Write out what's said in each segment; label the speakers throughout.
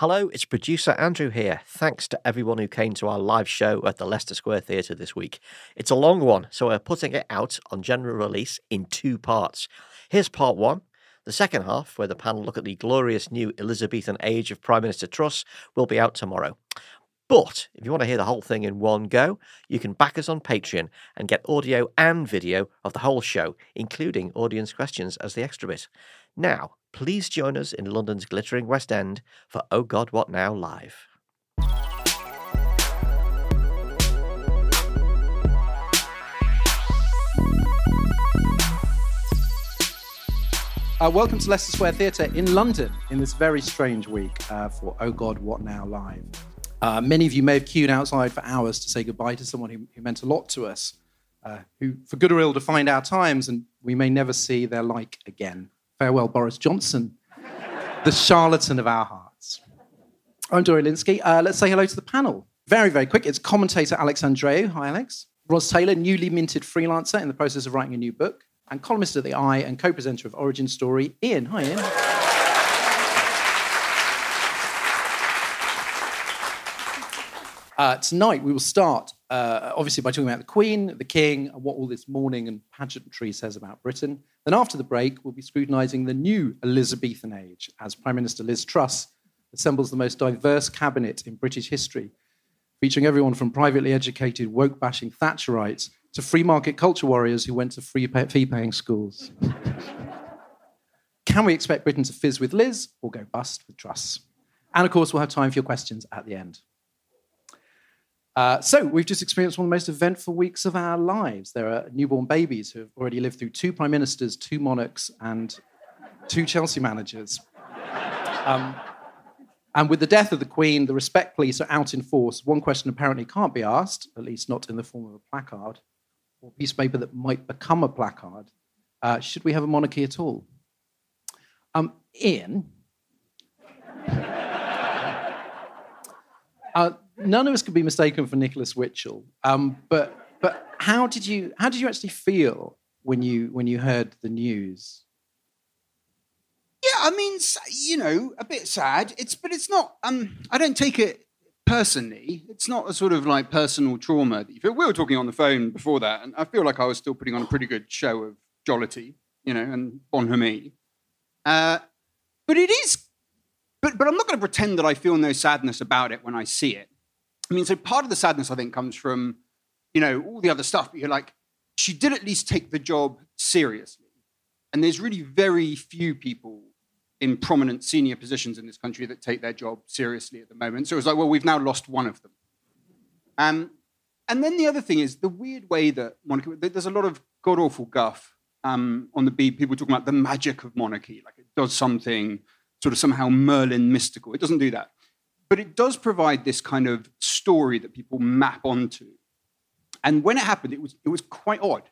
Speaker 1: Hello, it's producer Andrew here. Thanks to everyone who came to our live show at the Leicester Square Theatre this week. It's a long one, so we're putting it out on general release in two parts. Here's part one. The second half, where the panel look at the glorious new Elizabethan age of Prime Minister Truss, will be out tomorrow. But if you want to hear the whole thing in one go, you can back us on Patreon and get audio and video of the whole show, including audience questions as the extra bit. Now, please join us in London's glittering West End for Oh God, What Now Live.
Speaker 2: Uh, welcome to Leicester Square Theatre in London in this very strange week uh, for Oh God, What Now Live. Uh, many of you may have queued outside for hours to say goodbye to someone who, who meant a lot to us, uh, who, for good or ill, defined our times, and we may never see their like again. Farewell, Boris Johnson, the charlatan of our hearts. I'm Dorian Lynskey. Uh, let's say hello to the panel. Very, very quick. It's commentator Alex Andreou. Hi, Alex. Ros Taylor, newly minted freelancer in the process of writing a new book, and columnist at The Eye and co presenter of Origin Story, Ian. Hi, Ian. Uh, tonight, we will start, uh, obviously, by talking about the Queen, the King, and what all this mourning and pageantry says about Britain. Then, after the break, we'll be scrutinising the new Elizabethan age as Prime Minister Liz Truss assembles the most diverse cabinet in British history, featuring everyone from privately educated, woke bashing Thatcherites to free market culture warriors who went to free fee paying schools. Can we expect Britain to fizz with Liz or go bust with Truss? And of course, we'll have time for your questions at the end. Uh, so, we've just experienced one of the most eventful weeks of our lives. There are newborn babies who have already lived through two prime ministers, two monarchs, and two Chelsea managers. Um, and with the death of the Queen, the respect police are out in force. One question apparently can't be asked, at least not in the form of a placard or piece of paper that might become a placard. Uh, should we have a monarchy at all? Um, Ian. uh, none of us could be mistaken for Nicholas Witchell. Um, but but how did you how did you actually feel when you when you heard the news?
Speaker 3: Yeah, I mean, you know, a bit sad. It's but it's not. Um, I don't take it personally. It's not a sort of like personal trauma that you feel. We were talking on the phone before that, and I feel like I was still putting on a pretty good show of jollity, you know, and bonhomie. Uh, but it is. But but I'm not going to pretend that I feel no sadness about it when I see it. I mean, so part of the sadness I think comes from, you know, all the other stuff. But you're like, she did at least take the job seriously, and there's really very few people in prominent senior positions in this country that take their job seriously at the moment. So it was like, well, we've now lost one of them. Um, and then the other thing is the weird way that monarchy, there's a lot of god awful guff um, on the beat, people talking about the magic of monarchy, like it does something sort of somehow Merlin mystical. It doesn't do that. But it does provide this kind of story that people map onto. And when it happened, it was, it was quite odd.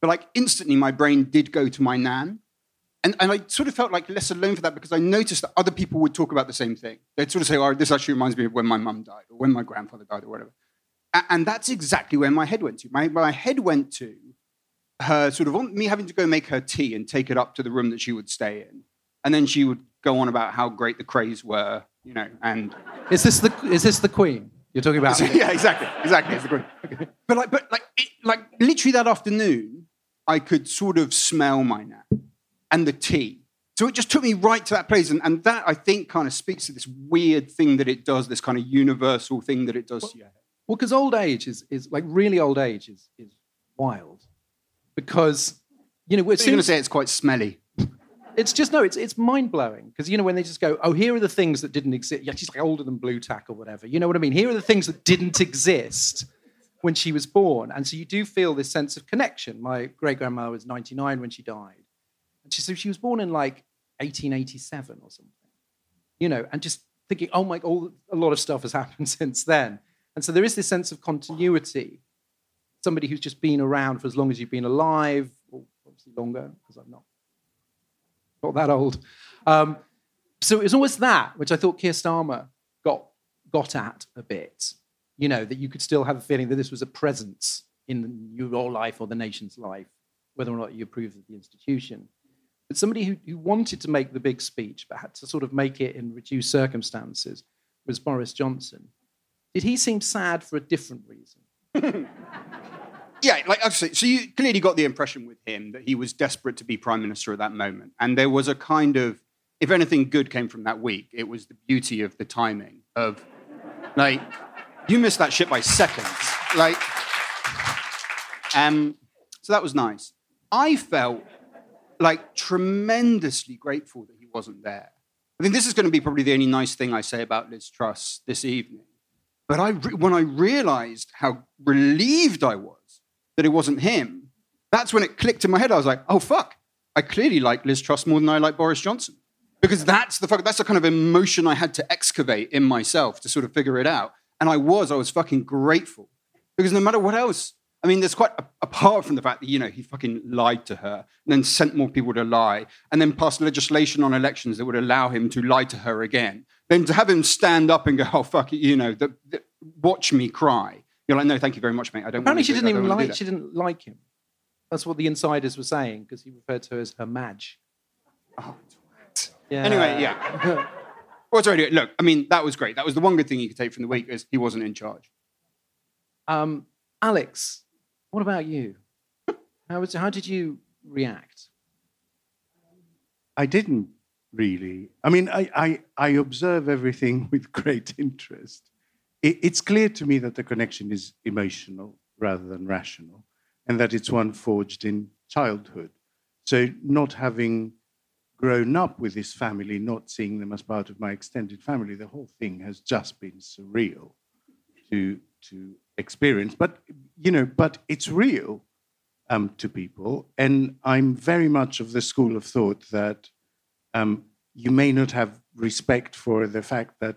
Speaker 3: But like instantly, my brain did go to my nan. And, and I sort of felt like less alone for that because I noticed that other people would talk about the same thing. They'd sort of say, oh, this actually reminds me of when my mum died or when my grandfather died or whatever. And, and that's exactly where my head went to. My, my head went to her sort of me having to go make her tea and take it up to the room that she would stay in. And then she would go on about how great the Krays were, you know, and
Speaker 2: is this the is this the Queen you're talking about?
Speaker 3: yeah, exactly, exactly. It's the Queen. Okay. But like, but like, it, like literally that afternoon, I could sort of smell my nap and the tea. So it just took me right to that place, and, and that I think kind of speaks to this weird thing that it does, this kind of universal thing that it does
Speaker 2: well,
Speaker 3: to.
Speaker 2: Well, because old age is is like really old age is is wild, because you know we're
Speaker 3: going to say it's quite smelly
Speaker 2: it's just no, it's it's mind blowing because you know when they just go, oh, here are the things that didn't exist. Yeah, she's like older than Blu Tack or whatever. You know what I mean? Here are the things that didn't exist when she was born, and so you do feel this sense of connection. My great grandmother was 99 when she died, and she so she was born in like 1887 or something. You know, and just thinking, oh my, all a lot of stuff has happened since then, and so there is this sense of continuity somebody who's just been around for as long as you've been alive, or obviously longer, because I'm not, not that old. Um, so it was always that, which I thought Keir Starmer got, got at a bit. You know, that you could still have a feeling that this was a presence in your life or the nation's life, whether or not you approve of the institution. But somebody who, who wanted to make the big speech but had to sort of make it in reduced circumstances was Boris Johnson. Did he seem sad for a different reason?
Speaker 3: yeah, like obviously, so you clearly got the impression with him that he was desperate to be prime minister at that moment, and there was a kind of, if anything good came from that week, it was the beauty of the timing of, like, you missed that shit by seconds, like, um, so that was nice. I felt like tremendously grateful that he wasn't there. I think this is going to be probably the only nice thing I say about Liz Truss this evening. But I, when I realized how relieved I was that it wasn't him, that's when it clicked in my head. I was like, oh, fuck. I clearly like Liz Truss more than I like Boris Johnson. Because that's the, fuck, that's the kind of emotion I had to excavate in myself to sort of figure it out. And I was, I was fucking grateful. Because no matter what else I mean, there's quite apart from the fact that you know he fucking lied to her and then sent more people to lie and then passed legislation on elections that would allow him to lie to her again. Then to have him stand up and go, "Oh fuck it," you know, the, the, watch me cry. You're like, no, thank you very much, mate. I don't.
Speaker 2: Apparently, she
Speaker 3: do,
Speaker 2: didn't even like. She didn't like him. That's what the insiders were saying because he referred to her as her Madge.
Speaker 3: Oh, yeah. Anyway, yeah. What's already look? I mean, that was great. That was the one good thing you could take from the week is he wasn't in charge.
Speaker 2: Um, Alex, what about you? How, was, how did you react?
Speaker 4: I didn't really. I mean, I, I, I observe everything with great interest. It, it's clear to me that the connection is emotional rather than rational, and that it's one forged in childhood. So, not having grown up with this family, not seeing them as part of my extended family, the whole thing has just been surreal to, to experience. But you know, but it's real um, to people, and I'm very much of the school of thought that um, you may not have respect for the fact that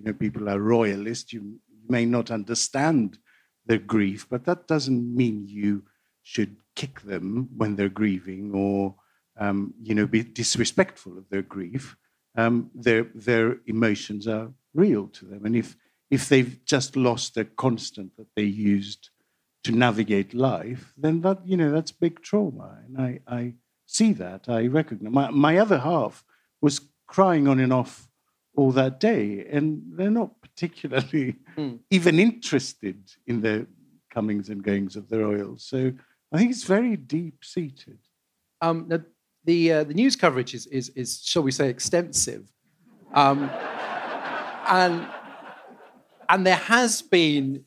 Speaker 4: you know people are royalist. You, may not understand their grief, but that doesn't mean you should kick them when they're grieving or um, you know be disrespectful of their grief. Um, their their emotions are real to them, and if if they've just lost the constant that they used to navigate life, then that you know that's big trauma, and I, I see that. I recognize my my other half was crying on and off all that day, and they're not particularly mm. even interested in the comings and goings of the royals. So I think it's very deep seated.
Speaker 2: Um, the the, uh, the, news coverage is, is, is, shall we say, extensive, um, and and there has been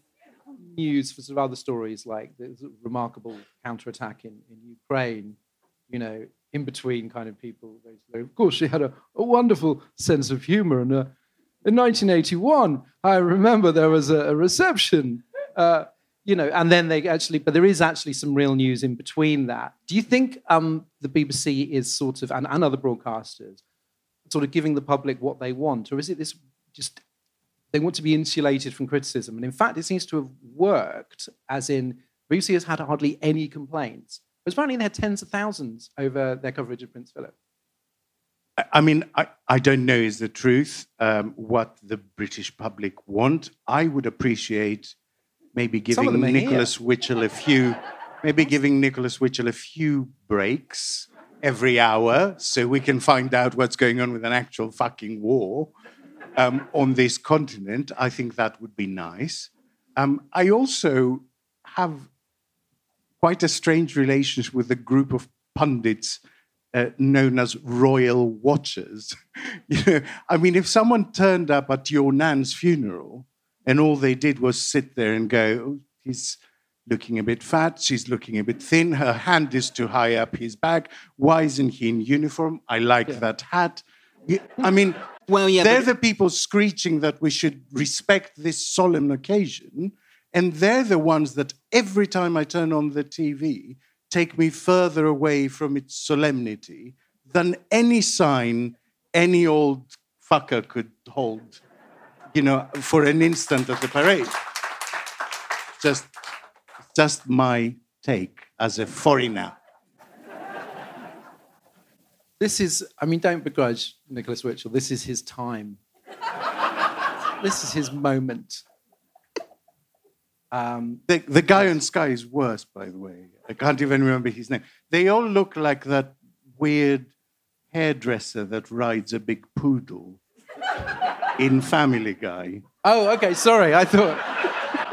Speaker 2: news for sort of other stories like the remarkable counterattack in, in Ukraine, you know, in between kind of people. Of course, she had a, a wonderful sense of humor. And uh, in 1981, I remember there was a, a reception, uh, you know, and then they actually, but there is actually some real news in between that. Do you think um, the BBC is sort of, and, and other broadcasters, sort of giving the public what they want? Or is it this just they want to be insulated from criticism. And in fact, it seems to have worked, as in BBC has had hardly any complaints. But apparently they had tens of thousands over their coverage of Prince Philip.
Speaker 4: I mean, I, I don't know is the truth um, what the British public want. I would appreciate maybe giving Nicholas here. Witchell a few, maybe giving Nicholas Witchell a few breaks every hour so we can find out what's going on with an actual fucking war um, on this continent. I think that would be nice. Um, I also have quite a strange relationship with a group of pundits uh, known as royal watchers. you know, I mean, if someone turned up at your nan's funeral and all they did was sit there and go, oh, he's looking a bit fat, she's looking a bit thin, her hand is too high up his back, why isn't he in uniform? I like yeah. that hat. I mean, well, yeah, they're but... the people screeching that we should respect this solemn occasion, and they're the ones that every time I turn on the TV take me further away from its solemnity than any sign any old fucker could hold, you know, for an instant at the parade. Just just my take as a foreigner.
Speaker 2: This is, I mean, don't begrudge Nicholas Witchell. This is his time. this is his moment. Um,
Speaker 4: The, the guy on Sky is worse, by the way. I can't even remember his name. They all look like that weird hairdresser that rides a big poodle in Family Guy.
Speaker 2: oh, okay. Sorry, I thought.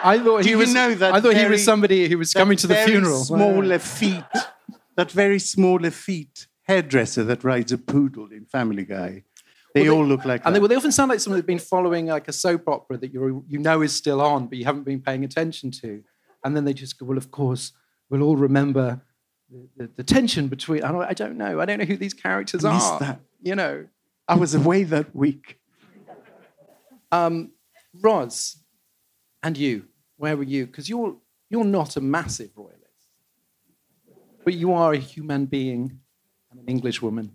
Speaker 2: I thought
Speaker 4: Do
Speaker 2: he
Speaker 4: you
Speaker 2: was.
Speaker 4: know that
Speaker 2: I thought he was somebody who was coming to the
Speaker 4: very
Speaker 2: funeral.
Speaker 4: Smaller feet. That very smaller feet hairdresser that rides a poodle in Family Guy. They,
Speaker 2: Well, they-
Speaker 4: all look like
Speaker 2: And
Speaker 4: that.
Speaker 2: they, well, they often sound like someone that's been following like a soap opera that you you know is still on, but you haven't been paying attention to. And then they just go, well, of course, we'll all remember the, the, the tension between. I don't, I don't know. I don't know who these characters
Speaker 4: I
Speaker 2: are.
Speaker 4: that.
Speaker 2: You know,
Speaker 4: I was away that week.
Speaker 2: um, Ros, and you, where were you? Because you're you're not a massive royalist, but you are a human being and an English woman.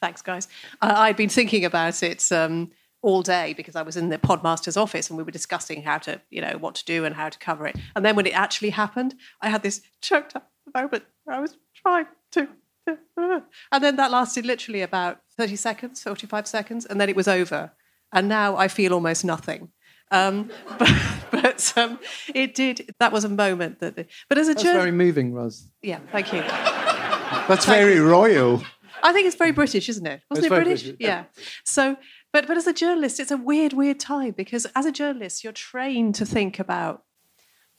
Speaker 5: Thanks, guys. Uh, I'd been thinking about it um, all day because I was in the podmaster's office and we were discussing how to, you know, what to do and how to cover it. And then when it actually happened, I had this choked up moment where I was trying to. And then that lasted literally about 30 seconds, 45 seconds, and then it was over. And now I feel almost nothing. Um, but but um, it did, that was a moment that. But as a
Speaker 2: That's very moving, Ros.
Speaker 5: Yeah, thank you.
Speaker 4: That's very royal.
Speaker 5: I think it's very British, isn't it? Wasn't
Speaker 2: It's
Speaker 5: it
Speaker 2: very
Speaker 5: British?
Speaker 2: British,
Speaker 5: Yeah. So, but but as a journalist, it's a weird, weird time because as a journalist, you're trained to think about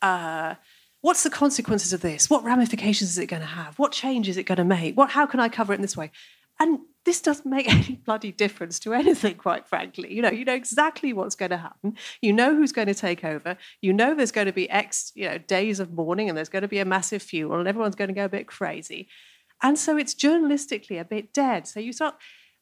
Speaker 5: uh, what's the consequences of this? What ramifications is it going to have? What change is it going to make? What? How can I cover it in this way? And this doesn't make any bloody difference to anything, quite frankly. You know, you know exactly what's going to happen. You know who's going to take over. You know there's going to be X, you know, days of mourning, and there's going to be a massive funeral, and everyone's going to go a bit crazy. And so it's journalistically a bit dead. So you start,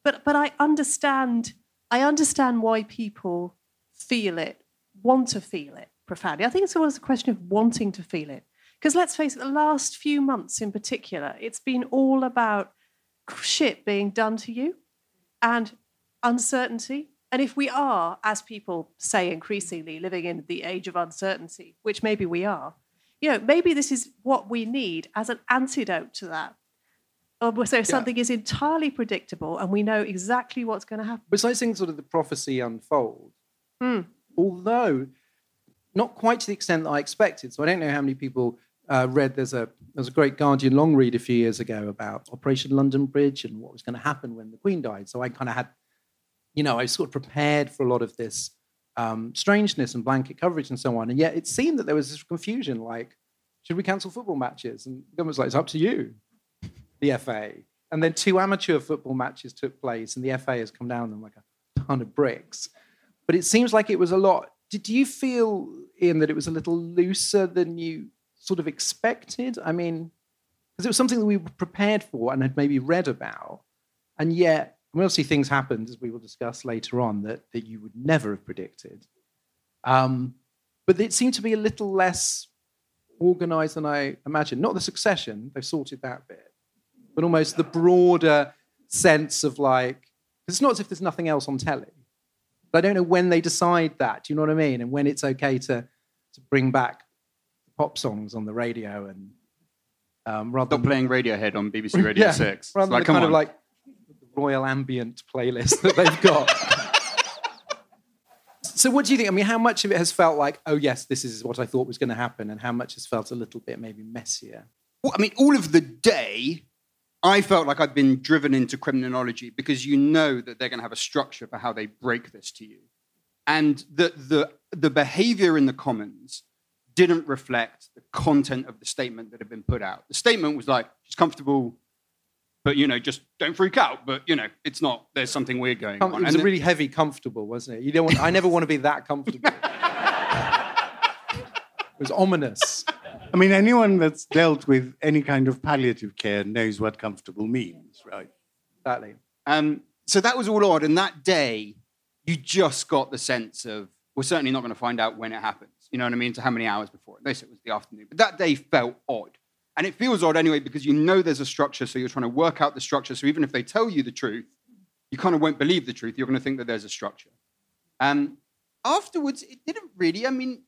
Speaker 5: but but I understand. I understand why people feel it, want to feel it profoundly. I think it's always a question of wanting to feel it. Because let's face it, the last few months in particular, it's been all about shit being done to you and uncertainty. And if we are, as people say increasingly, living in the age of uncertainty, which maybe we are, you know, maybe this is what we need as an antidote to that. Or so something is entirely predictable and we know exactly what's going to happen.
Speaker 2: But it's like seeing sort of the prophecy unfold.
Speaker 5: Hmm.
Speaker 2: Although not quite to the extent that I expected. So I don't know how many people uh, read. There's a there's a great Guardian long read a few years ago about Operation London Bridge and what was going to happen when the Queen died. So I kind of had, you know, I was sort of prepared for a lot of this um, strangeness and blanket coverage and so on. And yet it seemed that there was this confusion, like, should we cancel football matches? And the government was like, it's up to you, the FA. And then two amateur football matches took place, and the FA has come down them like a ton of bricks. But it seems like it was a lot. Did you feel, Ian, that it was a little looser than you sort of expected? I mean, because it was something that we were prepared for and had maybe read about, and yet, mean, obviously, things happened as we will discuss later on that that you would never have predicted. Um, but it seemed to be a little less organized than I imagined. Not the succession; they've sorted that bit, but almost the broader sense of like, it's not as if there's nothing else on telly. But I don't know when they decide that. Do you know what I mean? And when it's okay to to bring back pop songs on the radio and um, rather
Speaker 3: Stop
Speaker 2: than
Speaker 3: playing Radiohead on BBC Radio
Speaker 2: yeah,
Speaker 3: 6.
Speaker 2: rather than
Speaker 3: like,
Speaker 2: kind
Speaker 3: on.
Speaker 2: of like the Royal Ambient playlist that they've got. so, what do you think? I mean, how much of it has felt like, oh yes, this is what I thought was going to happen, and how much has felt a little bit maybe messier?
Speaker 3: Well, I mean, all of the day, I felt like I'd been driven into Kremlinology because you know that they're going to have a structure for how they break this to you. And the, the, the behavior in the Commons didn't reflect the content of the statement that had been put out. The statement was like, she's comfortable, but, you know, just don't freak out. But, you know, it's not, there's something weird going
Speaker 2: Com-
Speaker 3: on.
Speaker 2: It was
Speaker 3: And
Speaker 2: a really heavy, comfortable, wasn't it? You don't want, I never want to be that comfortable. it was ominous.
Speaker 4: I mean, anyone that's dealt with any kind of palliative care knows what comfortable means, right?
Speaker 2: Exactly.
Speaker 3: Um, so that was all odd. And that day, you just got the sense of, we're certainly not going to find out when it happens. You know what I mean? To how many hours before? They said it was the afternoon. But that day felt odd. And it feels odd anyway because you know there's a structure, so you're trying to work out the structure. So even if they tell you the truth, you kind of won't believe the truth. You're going to think that there's a structure. Um, afterwards, it didn't really. I mean,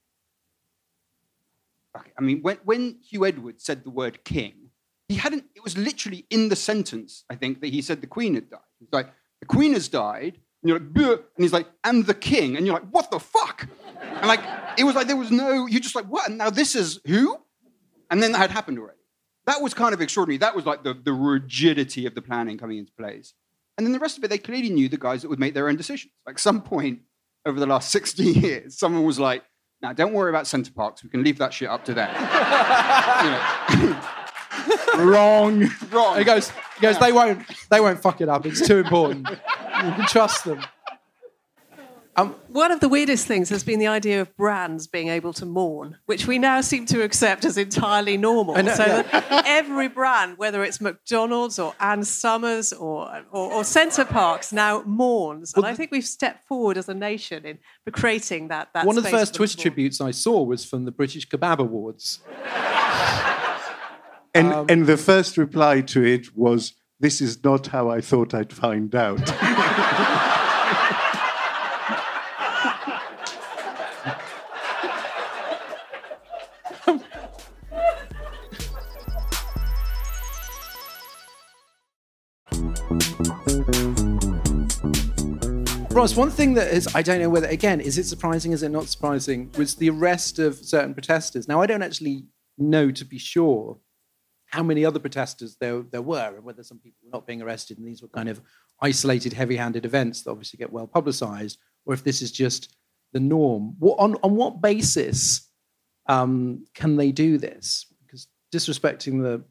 Speaker 3: I mean, when, when Hugh Edwards said the word king, he hadn't, it was literally in the sentence, I think, that he said the Queen had died. He's like, the Queen has died. And you're like, Bleh. and he's like, and the king. And you're like, what the fuck? And like, it was like there was no, you're just like, what? And now this is who? And then that had happened already. That was kind of extraordinary. That was like the, the rigidity of the planning coming into place. And then the rest of it, they clearly knew the guys that would make their own decisions. Like some point over the last 60 years, someone was like, now don't worry about Center Parcs. We can leave that shit up to them.
Speaker 2: Wrong.
Speaker 3: Wrong.
Speaker 2: He goes, he goes, they won't, they won't fuck it up. It's too important. You can trust them. Um,
Speaker 5: One of the weirdest things has been the idea of brands being able to mourn, which we now seem to accept as entirely normal.
Speaker 2: I know,
Speaker 5: so
Speaker 2: yeah.
Speaker 5: that every brand, whether it's McDonald's or Ann Summers or, or, or Center Parcs, now mourns. And I think we've stepped forward as a nation in creating that. that
Speaker 2: one of the first Twitter
Speaker 5: mourn.
Speaker 2: tributes I saw was from the British Kebab Awards.
Speaker 4: And,
Speaker 2: Um,
Speaker 4: and the first reply to it was, This is not how I thought I'd find out.
Speaker 2: Ros, one thing that is, I don't know whether, again, is it surprising, is it not surprising, was the arrest of certain protesters. Now, I don't actually know to be sure how many other protesters there, there were and whether some people were not being arrested and these were kind of isolated, heavy handed events that obviously get well publicized, or if this is just the norm. What, on, on what basis um, can they do this? Because disrespecting the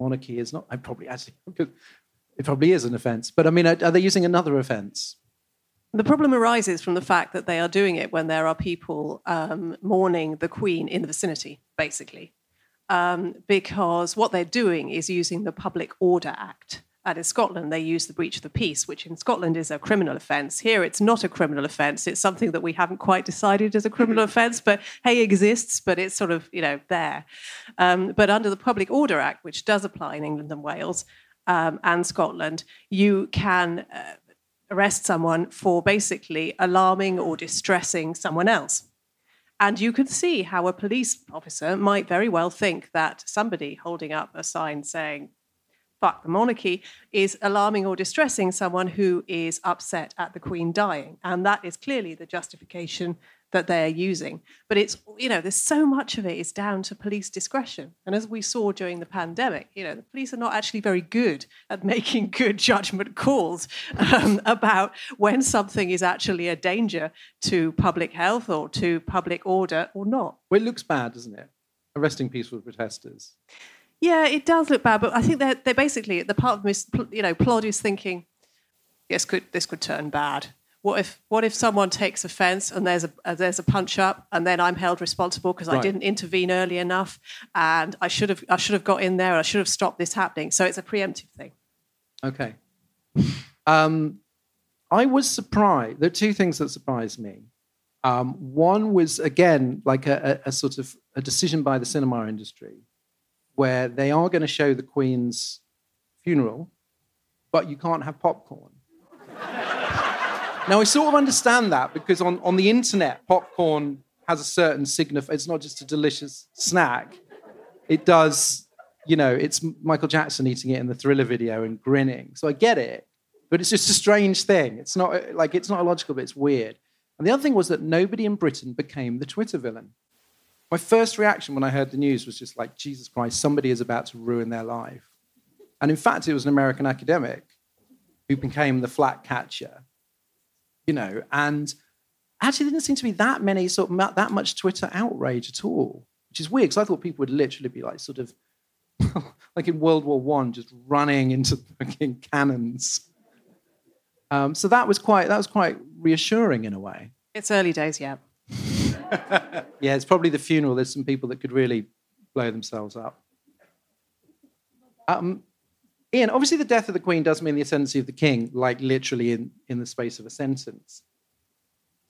Speaker 2: monarchy is not, I probably actually, it probably is an offense. But I mean, are, are they using another offense?
Speaker 5: The problem arises from the fact that they are doing it when there are people um, mourning the Queen in the vicinity, basically. Um, because what they're doing is using the Public Order Act. And in Scotland, they use the breach of the peace, which in Scotland is a criminal offence. Here, it's not a criminal offence. It's something that we haven't quite decided as a criminal offence, but hey, exists, but it's sort of, you know, there. Um, but under the Public Order Act, which does apply in England and Wales um, and Scotland, you can uh, arrest someone for basically alarming or distressing someone else. And you can see how a police officer might very well think that somebody holding up a sign saying, fuck the monarchy, is alarming or distressing someone who is upset at the Queen dying. And that is clearly the justification that they're using. But it's, you know, there's so much of it is down to police discretion. And as we saw during the pandemic, you know, the police are not actually very good at making good judgment calls um, about when something is actually a danger to public health or to public order or not.
Speaker 2: Well, it looks bad, doesn't it? Arresting peaceful protesters.
Speaker 5: Yeah, it does look bad, but I think they're, they're basically the part of this, you know, Plod is thinking, yes, could this could turn bad. What if what if someone takes offence and there's a uh, there's a punch up and then I'm held responsible because I didn't intervene early enough and I should have I should have got in there and I should have stopped this happening. So it's a preemptive thing.
Speaker 2: Okay. Um, I was surprised. There are two things that surprised me. Um, one was, again, like a, a, a sort of a decision by the cinema industry where they are going to show the Queen's funeral, but you can't have popcorn. Now, I sort of understand that because on, on the internet, popcorn has a certain signif. It's not just a delicious snack. It does, you know, it's Michael Jackson eating it in the Thriller video and grinning. So I get it, but it's just a strange thing. It's not like it's not illogical, but it's weird. And the other thing was that nobody in Britain became the Twitter villain. My first reaction when I heard the news was just like, Jesus Christ, somebody is about to ruin their life. And in fact, it was an American academic who became the flat catcher, you know, and actually there didn't seem to be that many sort of that much Twitter outrage at all, which is weird because I thought people would literally be like sort of like in World War One, just running into fucking cannons. Um, so that was quite that was quite reassuring in a way.
Speaker 5: It's early days, yeah.
Speaker 2: Yeah, it's probably the funeral. There's some people that could really blow themselves up. Um, Ian, obviously the death of the Queen does mean the ascendancy of the King, like literally in, in the space of a sentence.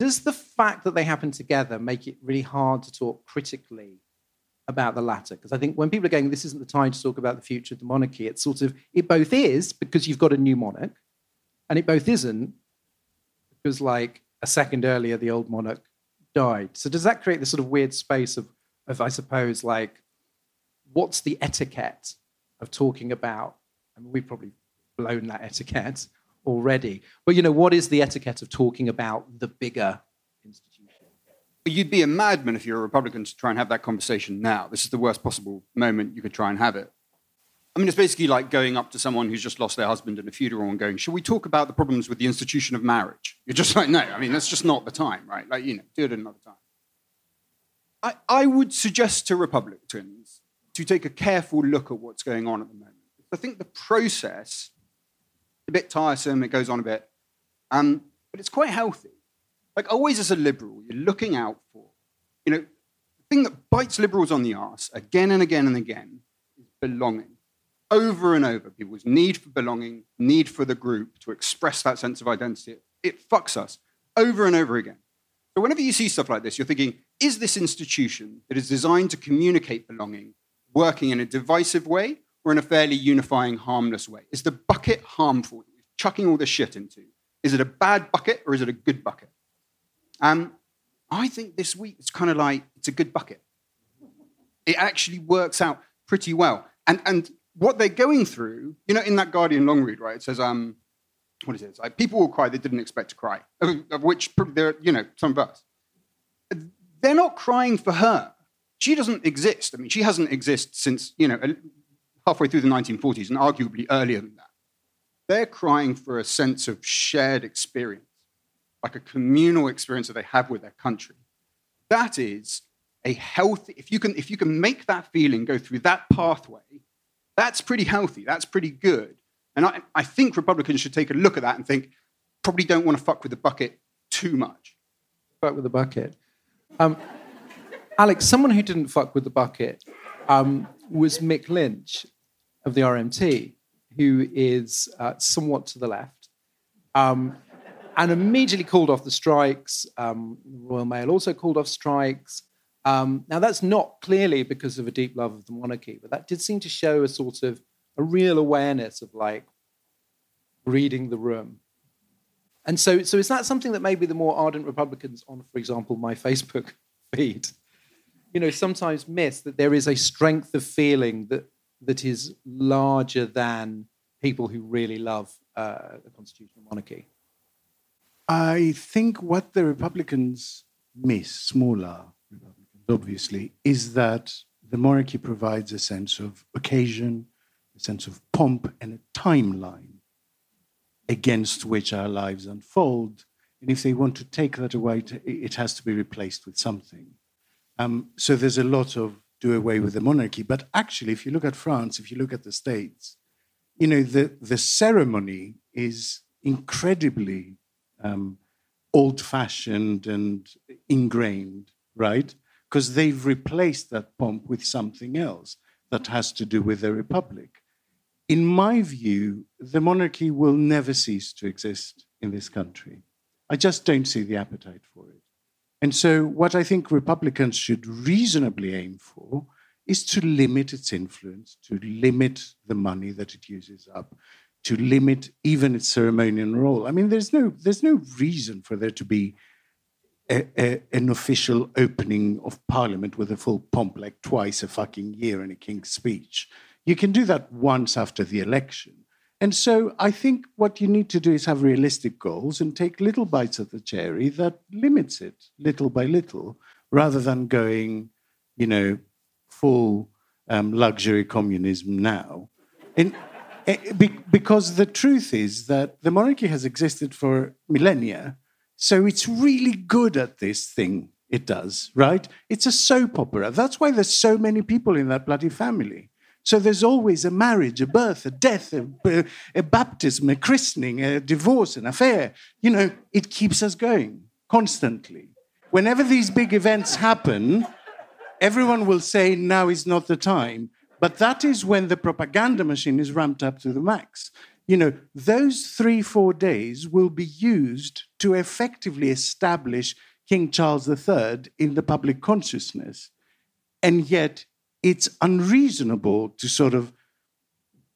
Speaker 2: Does the fact that they happen together make it really hard to talk critically about the latter? Because I think when people are going, this isn't the time to talk about the future of the monarchy, it's sort of, it both is because you've got a new monarch, and it both isn't because, like, a second earlier, the old monarch died. So does that create this sort of weird space of of, I suppose, like, what's the etiquette of talking about? I mean, we've probably blown that etiquette already. But, you know, what is the etiquette of talking about the bigger institution?
Speaker 3: You'd be a madman if you're a Republican to try and have that conversation now. This is the worst possible moment you could try and have it. I mean, it's basically like going up to someone who's just lost their husband in a funeral and going, Should we talk about the problems with the institution of marriage? You're just like, No, I mean, that's just not the time, right? Like, you know, do it another time. I, I would suggest to Republicans to take a careful look at what's going on at the moment. I think the process, is a bit tiresome, it goes on a bit, um, but it's quite healthy. Like, always as a liberal, you're looking out for, you know, the thing that bites liberals on the arse again and again and again is belonging over and over people's need for belonging, need for the group to express that sense of identity. It fucks us over and over again. So, whenever you see stuff like this, you're thinking, is this institution that is designed to communicate belonging working in a divisive way or in a fairly unifying, harmless way? Is the bucket harmful? Chucking all this shit into? Is it a bad bucket or is it a good bucket? Um, I think this week it's kind of like it's a good bucket. It actually works out pretty well. And, and what they're going through, you know, in that Guardian long read, right? It says, um, what is it? It's like people will cry they didn't expect to cry, of, of which there, you know, some of us. They're not crying for her. She doesn't exist. I mean, she hasn't existed since you know halfway through the 1940s and arguably earlier than that. They're crying for a sense of shared experience, like a communal experience that they have with their country. That is a healthy. If you can, if you can make that feeling go through that pathway that's pretty healthy. That's pretty good. And I, I think Republicans should take a look at that and think, probably don't want to fuck with the bucket too much.
Speaker 2: Fuck with the bucket. Um, Alex, someone who didn't fuck with the bucket um, was Mick Lynch of the RMT, who is uh, somewhat to the left, um, and immediately called off the strikes. Um, Royal Mail also called off strikes. Um, now, that's not clearly because of a deep love of the monarchy, but that did seem to show a sort of a real awareness of like reading the room. And so, so is that something that maybe the more ardent Republicans on, for example, my Facebook feed, you know, sometimes miss that there is a strength of feeling that that is larger than people who really love uh, the constitutional monarchy?
Speaker 4: I think what the Republicans miss, smaller Republicans, obviously, is that the monarchy provides a sense of occasion, a sense of pomp, and a timeline against which our lives unfold. And if they want to take that away, it has to be replaced with something. Um, so there's a lot of do away with the monarchy. But actually, if you look at France, if you look at the States, you know, the, the ceremony is incredibly um, old fashioned and ingrained, right? because they've replaced that pomp with something else that has to do with the republic. In my view, the monarchy will never cease to exist in this country. I just don't see the appetite for it. And so, what I think Republicans should reasonably aim for is to limit its influence, to limit the money that it uses up, to limit even its ceremonial role. I mean, there's no, there's no reason for there to be a, a, an official opening of parliament with a full pomp like twice a fucking year in a king's speech. You can do that once after the election. And so I think what you need to do is have realistic goals and take little bites of the cherry that limits it little by little, rather than going, you know, full um, luxury communism now. Uh, because the truth is that the monarchy has existed for millennia so it's really good at this thing it does, right? It's a soap opera. That's why there's so many people in that bloody family. So there's always a marriage, a birth, a death, a, a, baptism, a christening, a divorce, an affair. You know, it keeps us going constantly. Whenever these big events happen, everyone will say now is not the time. But that is when the propaganda machine is ramped up to the max you know, those three, four days will be used to effectively establish King Charles III in the public consciousness. And yet, it's unreasonable to sort of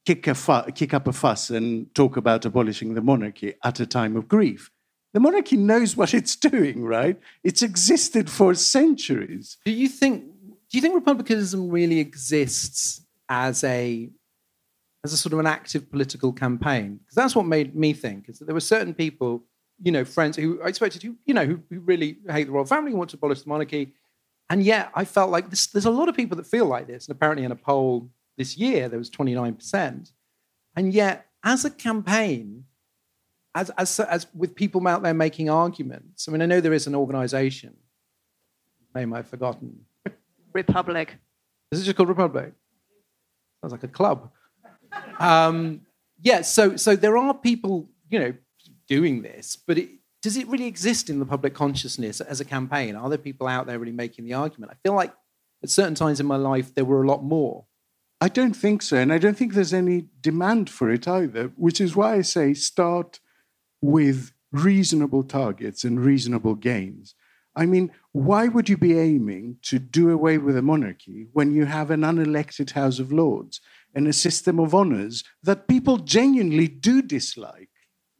Speaker 4: kick, fu- kick up a fuss and talk about abolishing the monarchy at a time of grief. The monarchy knows what it's doing, right? It's existed for centuries.
Speaker 2: Do you think? Do Do you think republicanism really exists as a as a sort of an active political campaign? Because that's what made me think is that there were certain people, you know, friends who I expected who, you know, who, who really hate the royal family, want to abolish the monarchy, and yet I felt like this, there's a lot of people that feel like this. And apparently, in a poll this year, there was 29%. And yet, as a campaign, as, as, as with people out there making arguments, I mean, I know there is an organization, name I've forgotten.
Speaker 5: Republic.
Speaker 2: Is it just called Republic? Sounds like a club. Um, yeah, so, so there are people, you know, doing this, but it, does it really exist in the public consciousness as a campaign? Are there people out there really making the argument? I feel like at certain times in my life there were a lot more.
Speaker 4: I don't think so. And I don't think there's any demand for it either, which is why I say start with reasonable targets and reasonable gains. I mean, why would you be aiming to do away with a monarchy when you have an unelected House of Lords and a system of honors that people genuinely do dislike?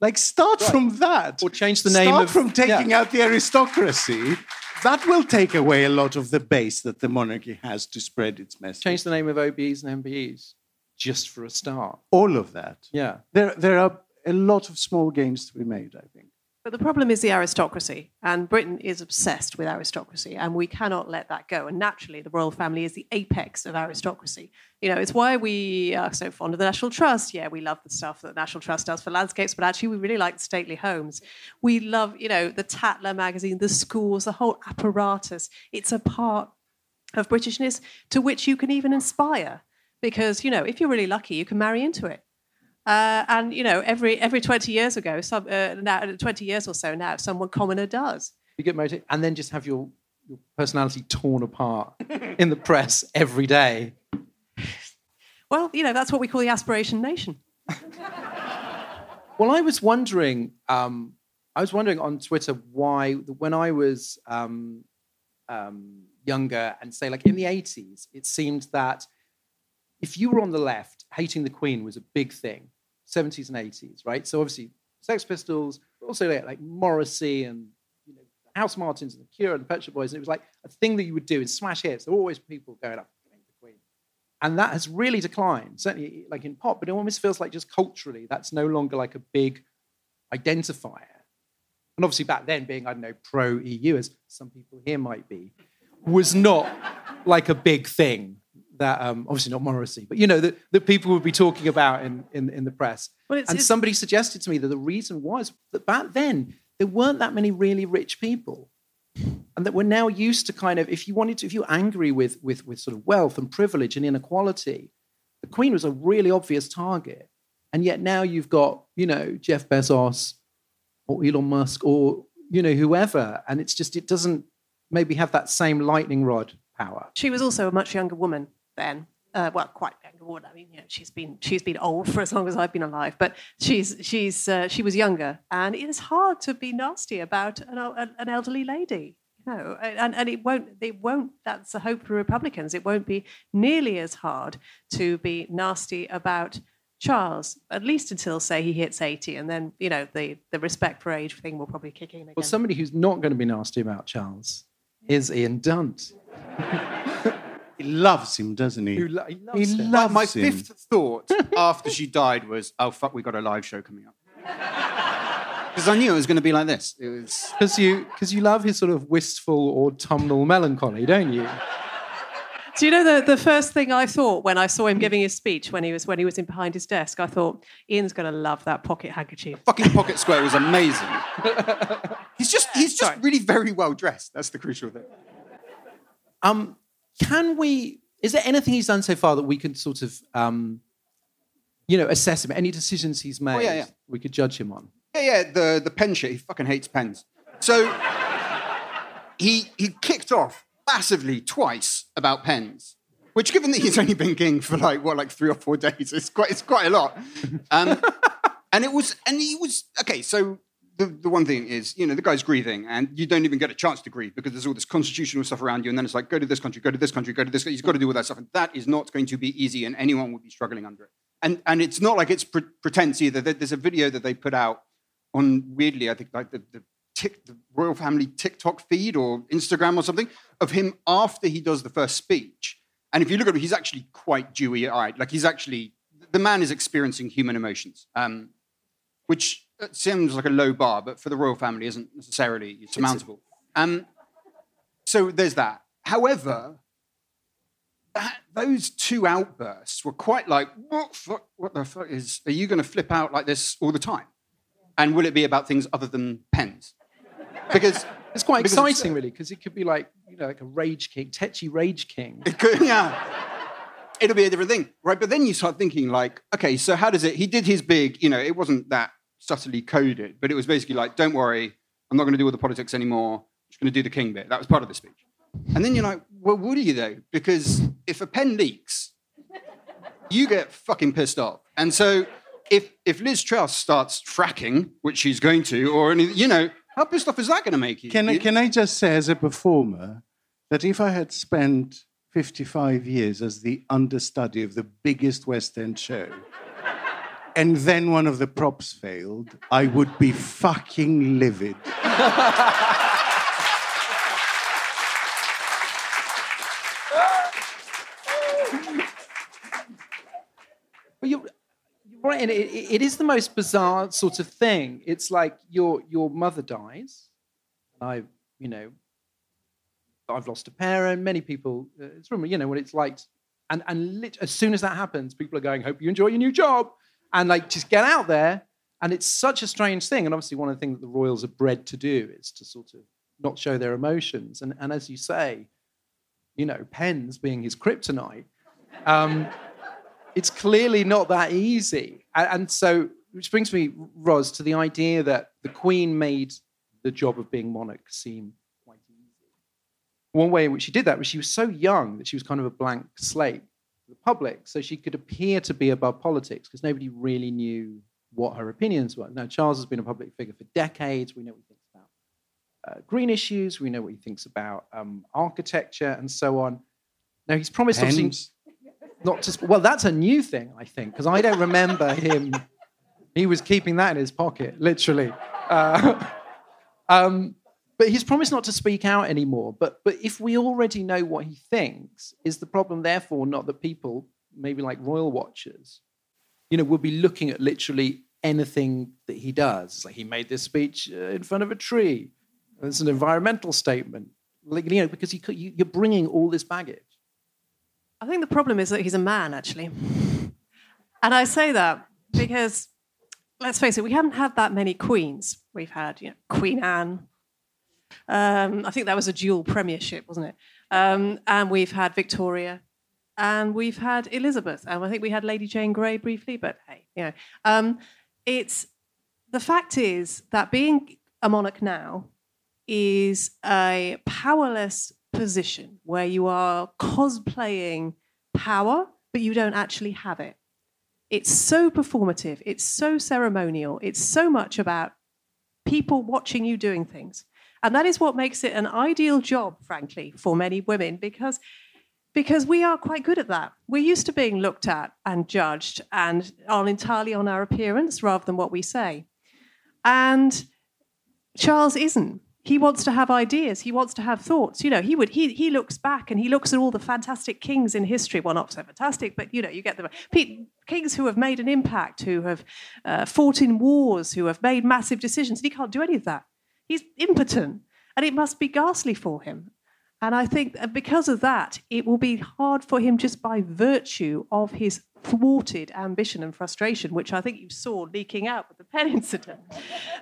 Speaker 4: Like, start
Speaker 2: Right.
Speaker 4: from that.
Speaker 2: Or change the name
Speaker 4: Start
Speaker 2: of-
Speaker 4: from taking
Speaker 2: yeah.
Speaker 4: out the aristocracy. That will take away a lot of the base that the monarchy has to spread its message.
Speaker 2: Change the name of OBEs and MBEs just for a start.
Speaker 4: all of that.
Speaker 2: Yeah.
Speaker 4: There, there are a lot of small gains to be made, I think.
Speaker 5: But the problem is the aristocracy, and Britain is obsessed with aristocracy, and we cannot let that go. And naturally, the royal family is the apex of aristocracy. You know, it's why we are so fond of the National Trust. Yeah, we love the stuff that the National Trust does for landscapes, but actually, we really like the stately homes. We love, you know, the Tatler magazine, the schools, the whole apparatus. It's a part of Britishness to which you can even inspire, because you know, if you're really lucky, you can marry into it. Uh, and you know, every every twenty years ago, some uh, now twenty years or so now, someone commoner does.
Speaker 2: You get motivated and then just have your, your personality torn apart in the press every day.
Speaker 5: Well, you know, that's what we call the aspiration nation.
Speaker 2: Well, I was wondering, um, I was wondering on Twitter why, when I was um, um, younger and say, like in the 80s, it seemed that if you were on the left, hating the Queen was a big thing, 70s and 80s, right? So obviously, Sex Pistols, but also like, like Morrissey and you know, Housemartins and The Cure and the Pet Shop Boys, and it was like a thing that you would do in Smash Hits. There were always people going up against the Queen. And that has really declined, certainly like in pop, but it almost feels like just culturally, that's no longer like a big identifier. And obviously, back then, being, I don't know, pro EU, as some people here might be, was not like a big thing that, um, obviously not Morrissey, but you know, that, that people would be talking about in, in, in the press.
Speaker 5: Well, it's-
Speaker 2: and
Speaker 5: it's-
Speaker 2: somebody suggested to me that the reason was that back then, there weren't that many really rich people. And that we're now used to kind of if you wanted to if you're angry with with with sort of wealth and privilege and inequality the queen was a really obvious target. And yet now you've got you know jeff bezos or elon musk or you know whoever. And it's just it doesn't maybe have that same lightning rod power.
Speaker 5: She was also a much younger woman then. Uh, well, quite woman. I mean, you know, she's been she's been old for as long as I've been alive, but she's she's uh, she was younger, and it is hard to be nasty about an, an elderly lady. You know, and, and it won't it won't. That's the hope for Republicans. It won't be nearly as hard to be nasty about Charles, at least until say he hits eighty, and then you know the the respect for age thing will probably kick in again.
Speaker 2: well somebody who's not going to be nasty about charles is ian dunt
Speaker 4: He loves him, doesn't he?
Speaker 2: who lo- he loves
Speaker 4: He
Speaker 2: him.
Speaker 4: loves
Speaker 3: my
Speaker 4: him.
Speaker 3: fifth thought after she died was, "Oh fuck, we got a live show coming up." Because I knew it was going to be like this. It was.
Speaker 2: Because you, because you love his sort of wistful autumnal melancholy, don't you?
Speaker 5: Do you know the, the first thing I thought when I saw him giving his speech when he was when he was in behind his desk? I thought Ian's going to love that pocket handkerchief.
Speaker 3: Fucking Pocket Square was amazing. he's just he's just really very well dressed. That's the crucial thing.
Speaker 2: Um, can we? Is there anything he's done so far that we can sort of, um, you know, assess him? Any decisions he's made?
Speaker 3: Oh, yeah, yeah.
Speaker 2: We could judge him on.
Speaker 3: Yeah, yeah, the, the pen shit. He fucking hates pens. So he he kicked off massively twice about pens, which, given that he's only been king for like what, like three or four days, it's quite it's quite a lot. Um, and it was, and he was okay. So the the one thing is, you know, the guy's grieving, and you don't even get a chance to grieve because there's all this constitutional stuff around you, and then it's like go to this country, go to this country, go to this. He's got to do all that stuff, and that is not going to be easy, and anyone would be struggling under it. And and it's not like it's pre- pretense either. There's a video that they put out on weirdly, I think like the, the tick, the royal family TikTok feed or Instagram or something of him after he does the first speech. And if you look at him, he's actually quite dewy eyed. Like he's actually, the man is experiencing human emotions, um, which uh, seems like a low bar, but for the royal family isn't necessarily surmountable. Um, so there's that. However, that, those two outbursts were quite like, what, fuck, what the fuck is, are you going to flip out like this all the time? And will it be about things other than pens? Because
Speaker 2: It's quite
Speaker 3: because
Speaker 2: exciting, really, because it could be like, you know, like a rage king, tetchy rage king.
Speaker 3: It could, yeah. It'll be a different thing, right? But then you start thinking, like, okay, so how does it? He did his big, you know, it wasn't that subtly coded, but it was basically like, don't worry, I'm not going to do all the politics anymore. I'm just going to do the king bit. That was part of the speech. And then you're like, well, would you though? Because if a pen leaks, you get fucking pissed off. And so if if Liz Truss starts fracking, which she's going to, or any, you know, how pissed off is that going to make you?
Speaker 4: Can I, can I just say, as a performer, that if I had spent 55 years as the understudy of the biggest West End show, and then one of the props failed, I would be fucking livid.
Speaker 2: But you're, you're right, and it, it is the most bizarre sort of thing. It's like your your mother dies. I, you know, I've lost a parent. Many people, uh, it's from you know what it's like, and and lit, as soon as that happens, people are going, "Hope you enjoy your new job," and like just get out there. And it's such a strange thing. And obviously, one of the things that the royals are bred to do is to sort of not show their emotions. And and as you say, you know, pens being his kryptonite. Um, it's clearly not that easy. And, and so, which brings me, Ros, to the idea that the Queen made the job of being monarch seem quite easy. One way in which she did that was she was so young that she was kind of a blank slate the public, so she could appear to be above politics because nobody really knew what her opinions were. Now, Charles has been a public figure for decades. We know what he thinks about uh, green issues. We know what he thinks about um, architecture and so on. Now, he's promised
Speaker 4: Pens.
Speaker 2: not to. sp- Well, that's a new thing, I think, because I don't remember him. He was keeping that in his pocket, literally. Uh, um, but he's promised not to speak out anymore. But but if we already know what he thinks, is the problem therefore not that people, maybe like royal watchers, you know, will be looking at literally anything that he does? Like he made this speech uh, in front of a tree. It's an environmental statement, like, you know, because he, you're bringing all this baggage.
Speaker 5: I think the problem is that he's a man, actually. And I say that because, let's face it, we haven't had that many queens. We've had, you know, Queen Anne. Um, I think that was a dual premiership, wasn't it? Um, and we've had Victoria, and we've had Elizabeth, and I think we had Lady Jane Grey briefly. But hey, you know, um, it's the fact is that being a monarch now is a powerless position where you are cosplaying power, but you don't actually have it. It's so performative, it's so ceremonial, it's so much about people watching you doing things. And that is what makes it an ideal job, frankly, for many women because, because we are quite good at that. We're used to being looked at and judged and are entirely on our appearance rather than what we say. And Charles isn't. He wants to have ideas. He wants to have thoughts. You know, he would. He he looks back and he looks at all the fantastic kings in history. Well, not so fantastic, but you know, you get the kings who have made an impact, who have uh, fought in wars, who have made massive decisions. And he can't do any of that. He's impotent, and it must be ghastly for him. And I think because of that, it will be hard for him just by virtue of his thwarted ambition and frustration, which I think you saw leaking out with the pen incident.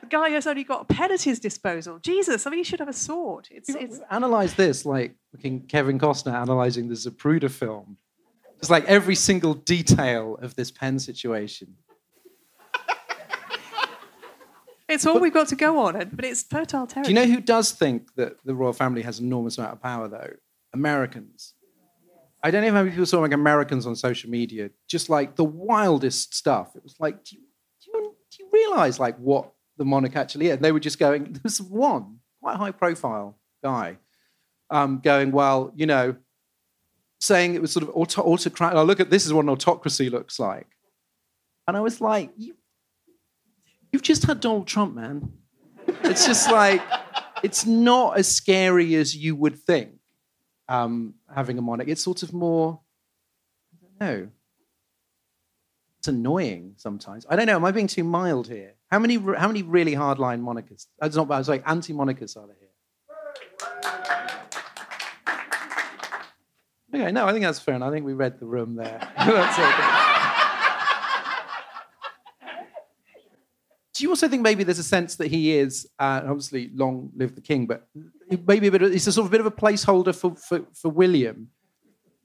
Speaker 5: The guy has only got a pen at his disposal. Jesus, I mean, he should have a sword. It's, it's,
Speaker 2: Analyze this like looking Kevin Costner analyzing the Zapruder film. Just like every single detail of this pen situation.
Speaker 5: It's all we've got to go on, but it's fertile territory.
Speaker 2: Do you know who does think that the royal family has an enormous amount of power, though? Americans. I don't know how many people saw like Americans on social media, just like the wildest stuff. It was like, do you, do you, do you realize like what the monarch actually is? And they were just going, there was one quite high profile guy um, going, well, you know, saying it was sort of auto- autocratic. Oh, look at this is what an autocracy looks like. And I was like, you, you've just had Donald Trump, man. It's just like, it's not as scary as you would think um, having a monarch. It's sort of more, I don't know. It's annoying sometimes. I don't know. Am I being too mild here? How many, how many really hardline monarchists? That's not bad. Sorry, anti-monarchists are there here? Okay, no, I think that's fair. And I think we read the room there. that's okay. Do you also think maybe there's a sense that he is, uh, obviously, long live the king, but maybe a bit of, it's a sort of bit of a placeholder for, for, for William,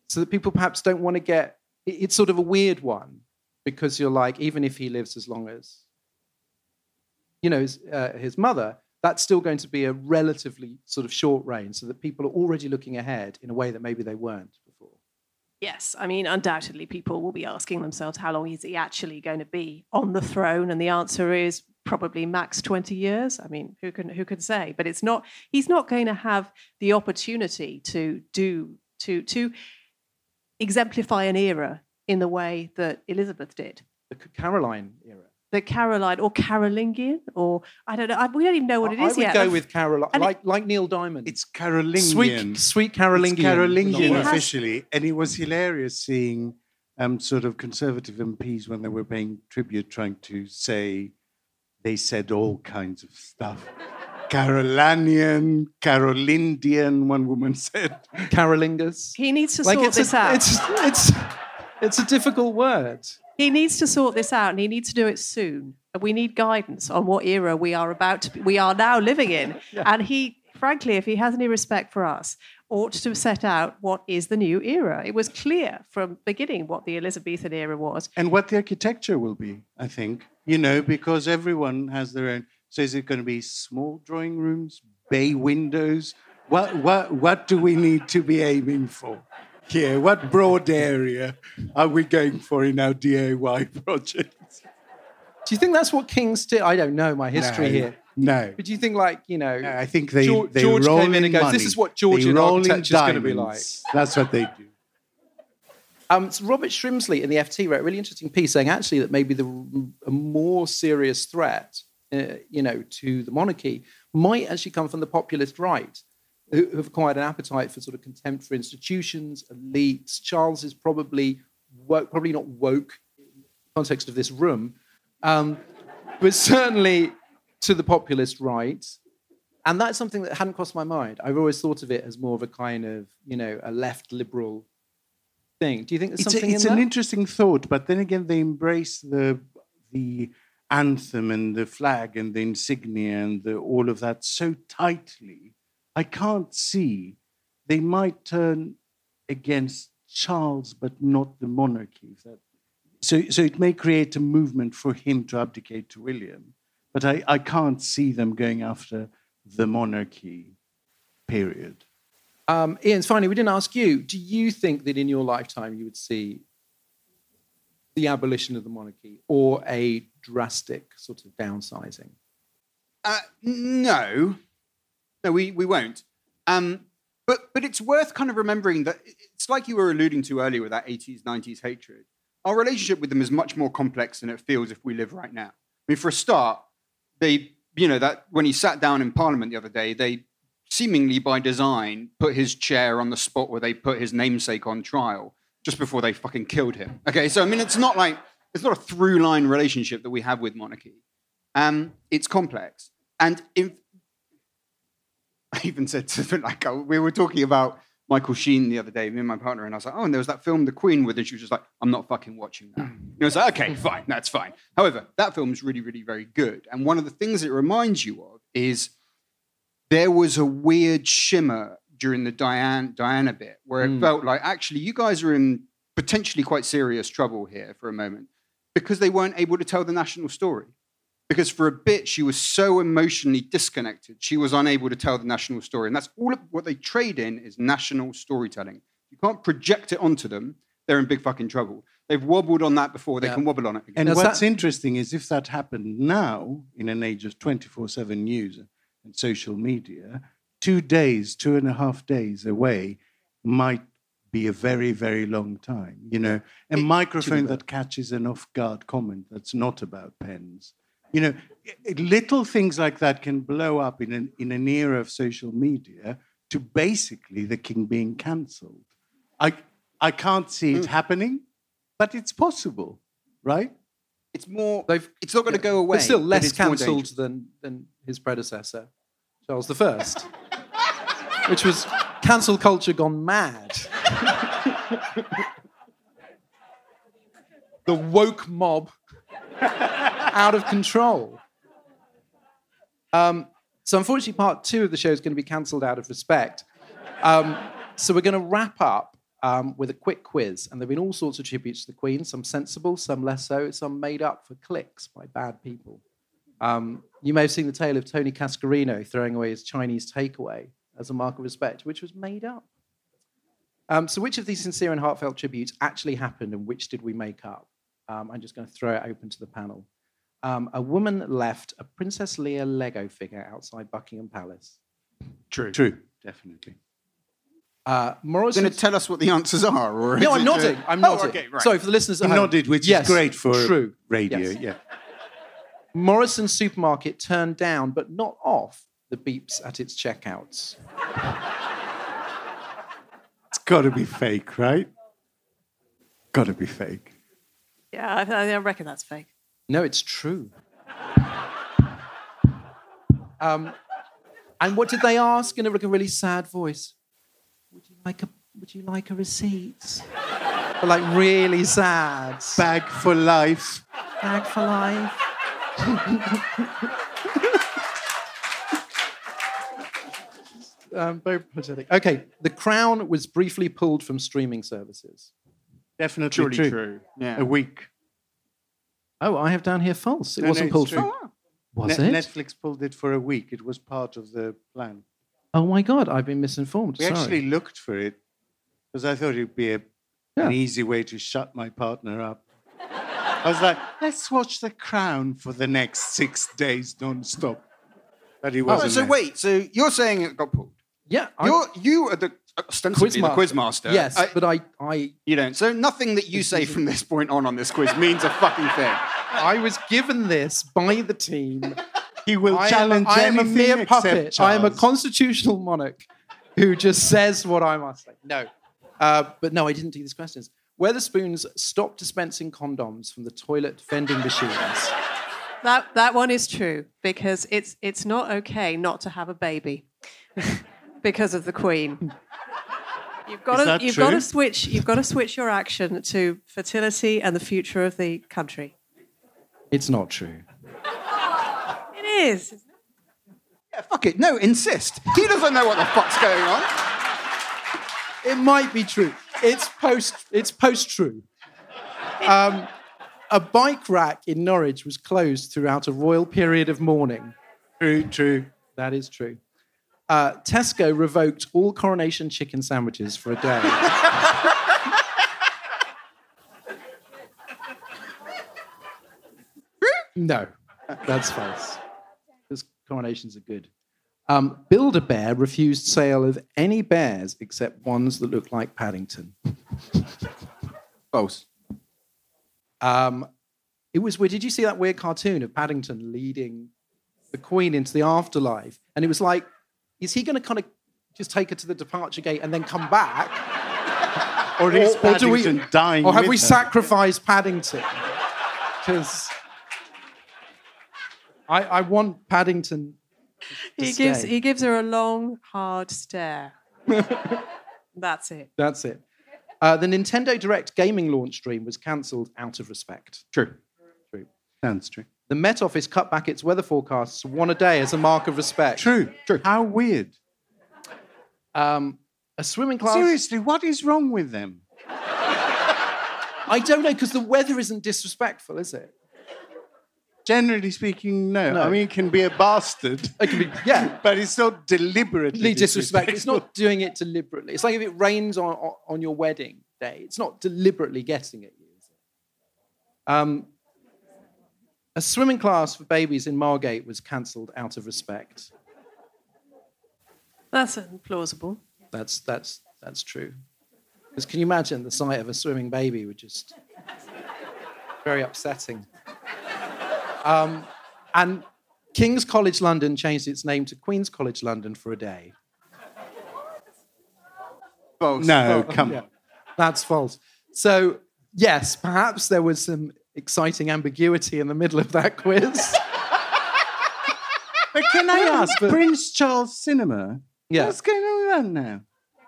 Speaker 2: so that people perhaps don't want to get. It's sort of a weird one because you're like, even if he lives as long as, you know, his, uh, his mother, that's still going to be a relatively sort of short reign, so that people are already looking ahead in a way that maybe they weren't.
Speaker 5: Yes, I mean, undoubtedly, people will be asking themselves how long is he actually going to be on the throne, and the answer is probably max twenty years. I mean, who can who can say? But it's not. He's not going to have the opportunity to do to to exemplify an era in the way that Elizabeth did,
Speaker 2: The Caroline era.
Speaker 5: The Caroline or Carolingian, or I don't know. I, we don't even know what it
Speaker 2: I would
Speaker 5: yet.
Speaker 2: go
Speaker 5: I've-
Speaker 2: with Caroline,
Speaker 5: and
Speaker 2: like, like Neil Diamond.
Speaker 4: It's Carolingian.
Speaker 2: sweet, sweet Carolingian.
Speaker 4: It's Carolingian
Speaker 5: It
Speaker 4: officially, and it was hilarious seeing um, sort of conservative MPs when they were paying tribute, trying to say they said all kinds of stuff. Carolanian, Carolindian, one woman said.
Speaker 2: Carolingus.
Speaker 5: He needs to
Speaker 2: Like
Speaker 5: sort
Speaker 2: it's
Speaker 5: this
Speaker 2: a,
Speaker 5: out.
Speaker 2: It's, it's, it's a difficult word.
Speaker 5: He needs to sort this out, and he needs to do it soon. And we need guidance on what era we are about to be, we are now living in. And he, frankly, if he has any respect for us, ought to set out what is the new era. It was clear from beginning what the Elizabethan era was.
Speaker 4: And what the architecture will be, I think, you know, because everyone has their own. So is it going to be small drawing rooms, bay windows? What, what, what do we need to be aiming for here? What broad area are we going for in our DIY projects?
Speaker 2: Do you think that's what kings did? I don't know my history
Speaker 4: No,
Speaker 2: here.
Speaker 4: No.
Speaker 2: But do you think, like, you know,
Speaker 4: No, I think they,
Speaker 2: George,
Speaker 4: they
Speaker 2: George came in and goes,
Speaker 4: money.
Speaker 2: this is what Georgian architecture is going to be like.
Speaker 4: That's what they do.
Speaker 2: Um, so Robert Shrimsley in the FT wrote a really interesting piece saying actually that maybe the a more serious threat, uh, you know, to the monarchy might actually come from the populist right, who have acquired an appetite for sort of contempt for institutions, elites. Charles is probably woke, probably not woke in the context of this room, um, but certainly to the populist right. And that's something that hadn't crossed my mind. I've always thought of it as more of a kind of, you know, a left liberal thing. Do you think there's
Speaker 4: It's, a-
Speaker 2: something
Speaker 4: it's
Speaker 2: in
Speaker 4: an
Speaker 2: that?
Speaker 4: interesting thought, but then again, they embrace the the anthem and the flag and the insignia and the, all of that so tightly. I can't see they might turn against Charles, but not the monarchy. That, so, so it may create a movement for him to abdicate to William, but I, I can't see them going after the monarchy. Period.
Speaker 2: Um, Ian, finally, we didn't ask you. Do you think that in your lifetime you would see the abolition of the monarchy or a drastic sort of downsizing?
Speaker 3: Uh, no, no, we, we won't. Um, but but it's worth kind of remembering that it's like you were alluding to earlier with that 80s, 90s hatred. Our relationship with them is much more complex than it feels if we live right now. I mean, for a start, they, you know, that when he sat down in Parliament the other day, they seemingly by design put his chair on the spot where they put his namesake on trial just before they fucking killed him. Okay, so I mean, it's not like it's not a through line relationship that we have with monarchy. Um, it's complex, and if I even said to like uh, we were talking about Michael Sheen the other day, me and my partner, and I was like, oh, and there was that film, The Queen, with, and she was just like, I'm not fucking watching that. And I was like, okay, fine, that's fine. However, that film is really, really very good, and one of the things it reminds you of is there was a weird shimmer during the Diane Diana bit where it
Speaker 2: Mm.
Speaker 3: felt like actually you guys are in potentially quite serious trouble here for a moment because they weren't able to tell the national story. Because for a bit she was so emotionally disconnected, she was unable to tell the national story. And that's all of what they trade in is national storytelling. You can't project it onto them, they're in big fucking trouble. They've wobbled on that before, they
Speaker 2: Yeah.
Speaker 3: can wobble on it again.
Speaker 4: And
Speaker 2: Now,
Speaker 4: what's
Speaker 2: that-
Speaker 4: interesting is if that happened now, in an age of 24 7 news and social media, two days, two and a half days away might be a very, very long time. You know, a microphone that catches an off guard comment that's not about pens You know, little things like that can blow up in an, in an era of social media to basically the king being cancelled. I, I can't see it hmm. happening, but it's possible, right?
Speaker 3: It's more.
Speaker 2: They've-
Speaker 3: it's not going to go away.
Speaker 2: But still less cancelled than, than his predecessor, Charles I, which was cancel culture gone mad. the woke mob out of control. Um, so, unfortunately, part two of the show is going to be cancelled out of respect. Um, so, we're going to wrap up um, with a quick quiz. And there have been all sorts of tributes to the Queen, some sensible, some less so, some made up for clicks by bad people. Um, you may have seen the tale of Tony Cascarino throwing away his Chinese takeaway as a mark of respect, which was made up. Um, so, which of these sincere and heartfelt tributes actually happened and which did we make up? Um, I'm just going to throw it open to the panel. Um, a woman left a Princess Leia Lego figure outside Buckingham Palace.
Speaker 4: True. True, definitely.
Speaker 2: Uh, Morris.
Speaker 3: Going to tell us what the answers are, or
Speaker 2: no, I'm
Speaker 3: it,
Speaker 2: nodding.
Speaker 3: uh,
Speaker 2: I'm
Speaker 3: oh, okay, right.
Speaker 2: Sorry for the listeners
Speaker 4: He
Speaker 2: at home.
Speaker 4: nodded, which
Speaker 2: Yes,
Speaker 4: is great for
Speaker 2: true.
Speaker 4: radio.
Speaker 2: Yes.
Speaker 4: Yeah.
Speaker 2: Morrison Supermarket turned down, but not off, the beeps at its checkouts.
Speaker 4: It's got to be fake, right? Got to be fake.
Speaker 5: Yeah, I, I reckon that's fake.
Speaker 2: No, it's true. Um, and what did they ask in a, really sad voice? Would you like a Would you like a receipt? But like really sad.
Speaker 4: Bag for life.
Speaker 2: Bag for life. um, very pathetic. Okay, The Crown was briefly pulled from streaming services.
Speaker 4: Definitely true.
Speaker 3: true. Yeah.
Speaker 4: A week.
Speaker 2: Oh, I have down here false. It
Speaker 4: No, no,
Speaker 2: wasn't
Speaker 4: it's
Speaker 2: pulled
Speaker 4: true.
Speaker 2: from. Oh, was
Speaker 4: Ne-
Speaker 2: it?
Speaker 4: Netflix pulled it for a week. It was part of the plan.
Speaker 2: Oh my God, I've been misinformed.
Speaker 4: We
Speaker 2: Sorry.
Speaker 4: actually looked for it because I thought it'd be a,
Speaker 2: Yeah.
Speaker 4: an easy way to shut my partner up. I was like, let's watch The Crown for the next six days non-stop. But he
Speaker 3: Oh,
Speaker 4: wasn't.
Speaker 3: so
Speaker 4: there.
Speaker 3: wait, so you're saying it got pulled?
Speaker 2: yeah, I-
Speaker 3: You're you are the ostensibly the quizmaster.
Speaker 2: Yes,
Speaker 3: I-
Speaker 2: but I, I,
Speaker 3: you don't. So nothing that you say from this point on on this quiz means a fucking thing.
Speaker 2: I was given this by the team.
Speaker 4: He will
Speaker 2: I am,
Speaker 4: challenge
Speaker 2: I am a mere puppet. I am a constitutional monarch who just says what I must say. No, uh, but no, I didn't do these questions. Wetherspoons stopped dispensing condoms from the toilet vending machines.
Speaker 5: That that one is true because it's it's not okay not to have a baby because of the Queen. You've got
Speaker 4: Is
Speaker 5: to
Speaker 4: that
Speaker 5: you've got to switch you've got to switch your action to fertility and the future of the country.
Speaker 2: It's not true.
Speaker 5: It is.
Speaker 3: Yeah, fuck it. No, insist. He doesn't know what the fuck's going on.
Speaker 2: It might be true. It's post. It's post true. Um, a bike rack in Norwich was closed throughout a royal period of mourning.
Speaker 4: True, true.
Speaker 2: That is true. Uh, Tesco revoked all coronation chicken sandwiches for a day. no, that's false. Because coronations are good. Um, Build-A-Bear refused sale of any bears except ones that look like Paddington.
Speaker 3: False.
Speaker 2: Um, it was weird. Did you see that weird cartoon of Paddington leading the Queen into the afterlife? And it was like, is he going to kind of just take her to the departure gate and then come back?
Speaker 4: Or is
Speaker 2: Or- or do we-
Speaker 4: dying
Speaker 2: Or have
Speaker 4: with
Speaker 2: we
Speaker 4: her?
Speaker 2: sacrificed Paddington? Because I, I want Paddington. to
Speaker 5: He gives he gives her a long hard stare. That's it.
Speaker 2: That's it. Uh, the Nintendo Direct gaming launch stream was cancelled out of respect.
Speaker 3: True.
Speaker 2: True.
Speaker 4: Sounds true.
Speaker 2: The Met Office cut back its weather forecasts one a day as a mark of respect.
Speaker 4: True. True. How weird.
Speaker 2: Um, a swimming class.
Speaker 4: Seriously, what is wrong with them?
Speaker 2: I don't know because the weather isn't disrespectful, is it?
Speaker 4: Generally speaking, no.
Speaker 2: No.
Speaker 4: I mean, it can be a bastard.
Speaker 2: It can be, yeah,
Speaker 4: But it's not deliberately
Speaker 2: really disrespectful. It's not doing it deliberately. It's like if it rains on, on, on your wedding day, it's not deliberately getting at you. Is it? Um, a swimming class for babies in Margate was cancelled out of respect.
Speaker 5: That's plausible.
Speaker 2: That's that's that's true. Because can you imagine the sight of a swimming baby would just very upsetting. Um, And King's College London changed its name to Queen's College London for a day.
Speaker 3: False.
Speaker 4: No, come
Speaker 2: yeah.
Speaker 4: on.
Speaker 2: That's false. So, yes, perhaps there was some exciting ambiguity in the middle of that quiz.
Speaker 4: But can I ask, Prince Charles Cinema?
Speaker 2: Yeah.
Speaker 4: What's going on with that now?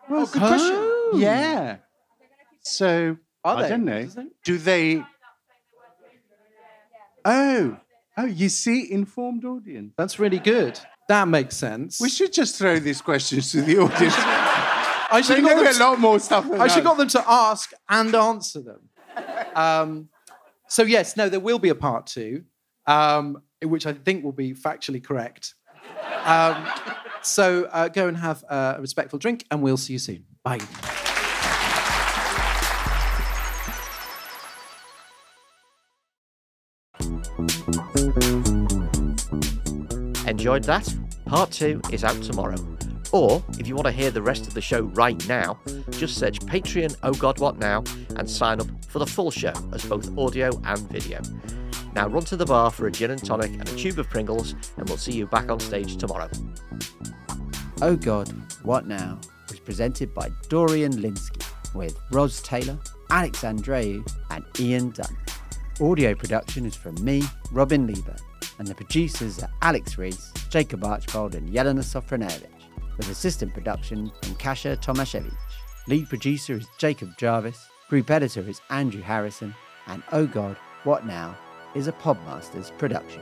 Speaker 4: Well,
Speaker 2: good question.
Speaker 4: Yeah. So
Speaker 2: Are
Speaker 4: I
Speaker 2: they?
Speaker 4: don't know. Do they? Oh, oh! You see, informed audience.
Speaker 2: That's really good. That makes sense.
Speaker 4: We should just throw these questions to the audience.
Speaker 2: I should
Speaker 4: they know
Speaker 2: them
Speaker 4: a
Speaker 2: to-
Speaker 4: lot more stuff.
Speaker 2: I should
Speaker 4: us.
Speaker 2: got them to ask and answer them. Um, so yes, no, there will be a part two, um, which I think will be factually correct. Um, so uh, go and have a respectful drink, and we'll see you soon. Bye.
Speaker 1: Enjoyed that? Part 2 is out tomorrow. Or, if you want to hear the rest of the show right now, just search Patreon Oh God What Now and sign up for the full show as both audio and video. Now run to the bar for a gin and tonic and a tube of Pringles, and we'll see you back on stage tomorrow.
Speaker 6: Oh God, What Now was presented by Dorian Lynskey with Ros Taylor, Alex Andreou, and Ian Dunt. Audio production is from me, Robin Lieber, and the producers are Alex Rees, Jacob Archbold, and Yelena Sofranevich, with assistant production from Kasia Tomaszewicz. Lead producer is Jacob Jarvis, group editor is Andrew Harrison, and Oh God, What Now is a Podmasters production.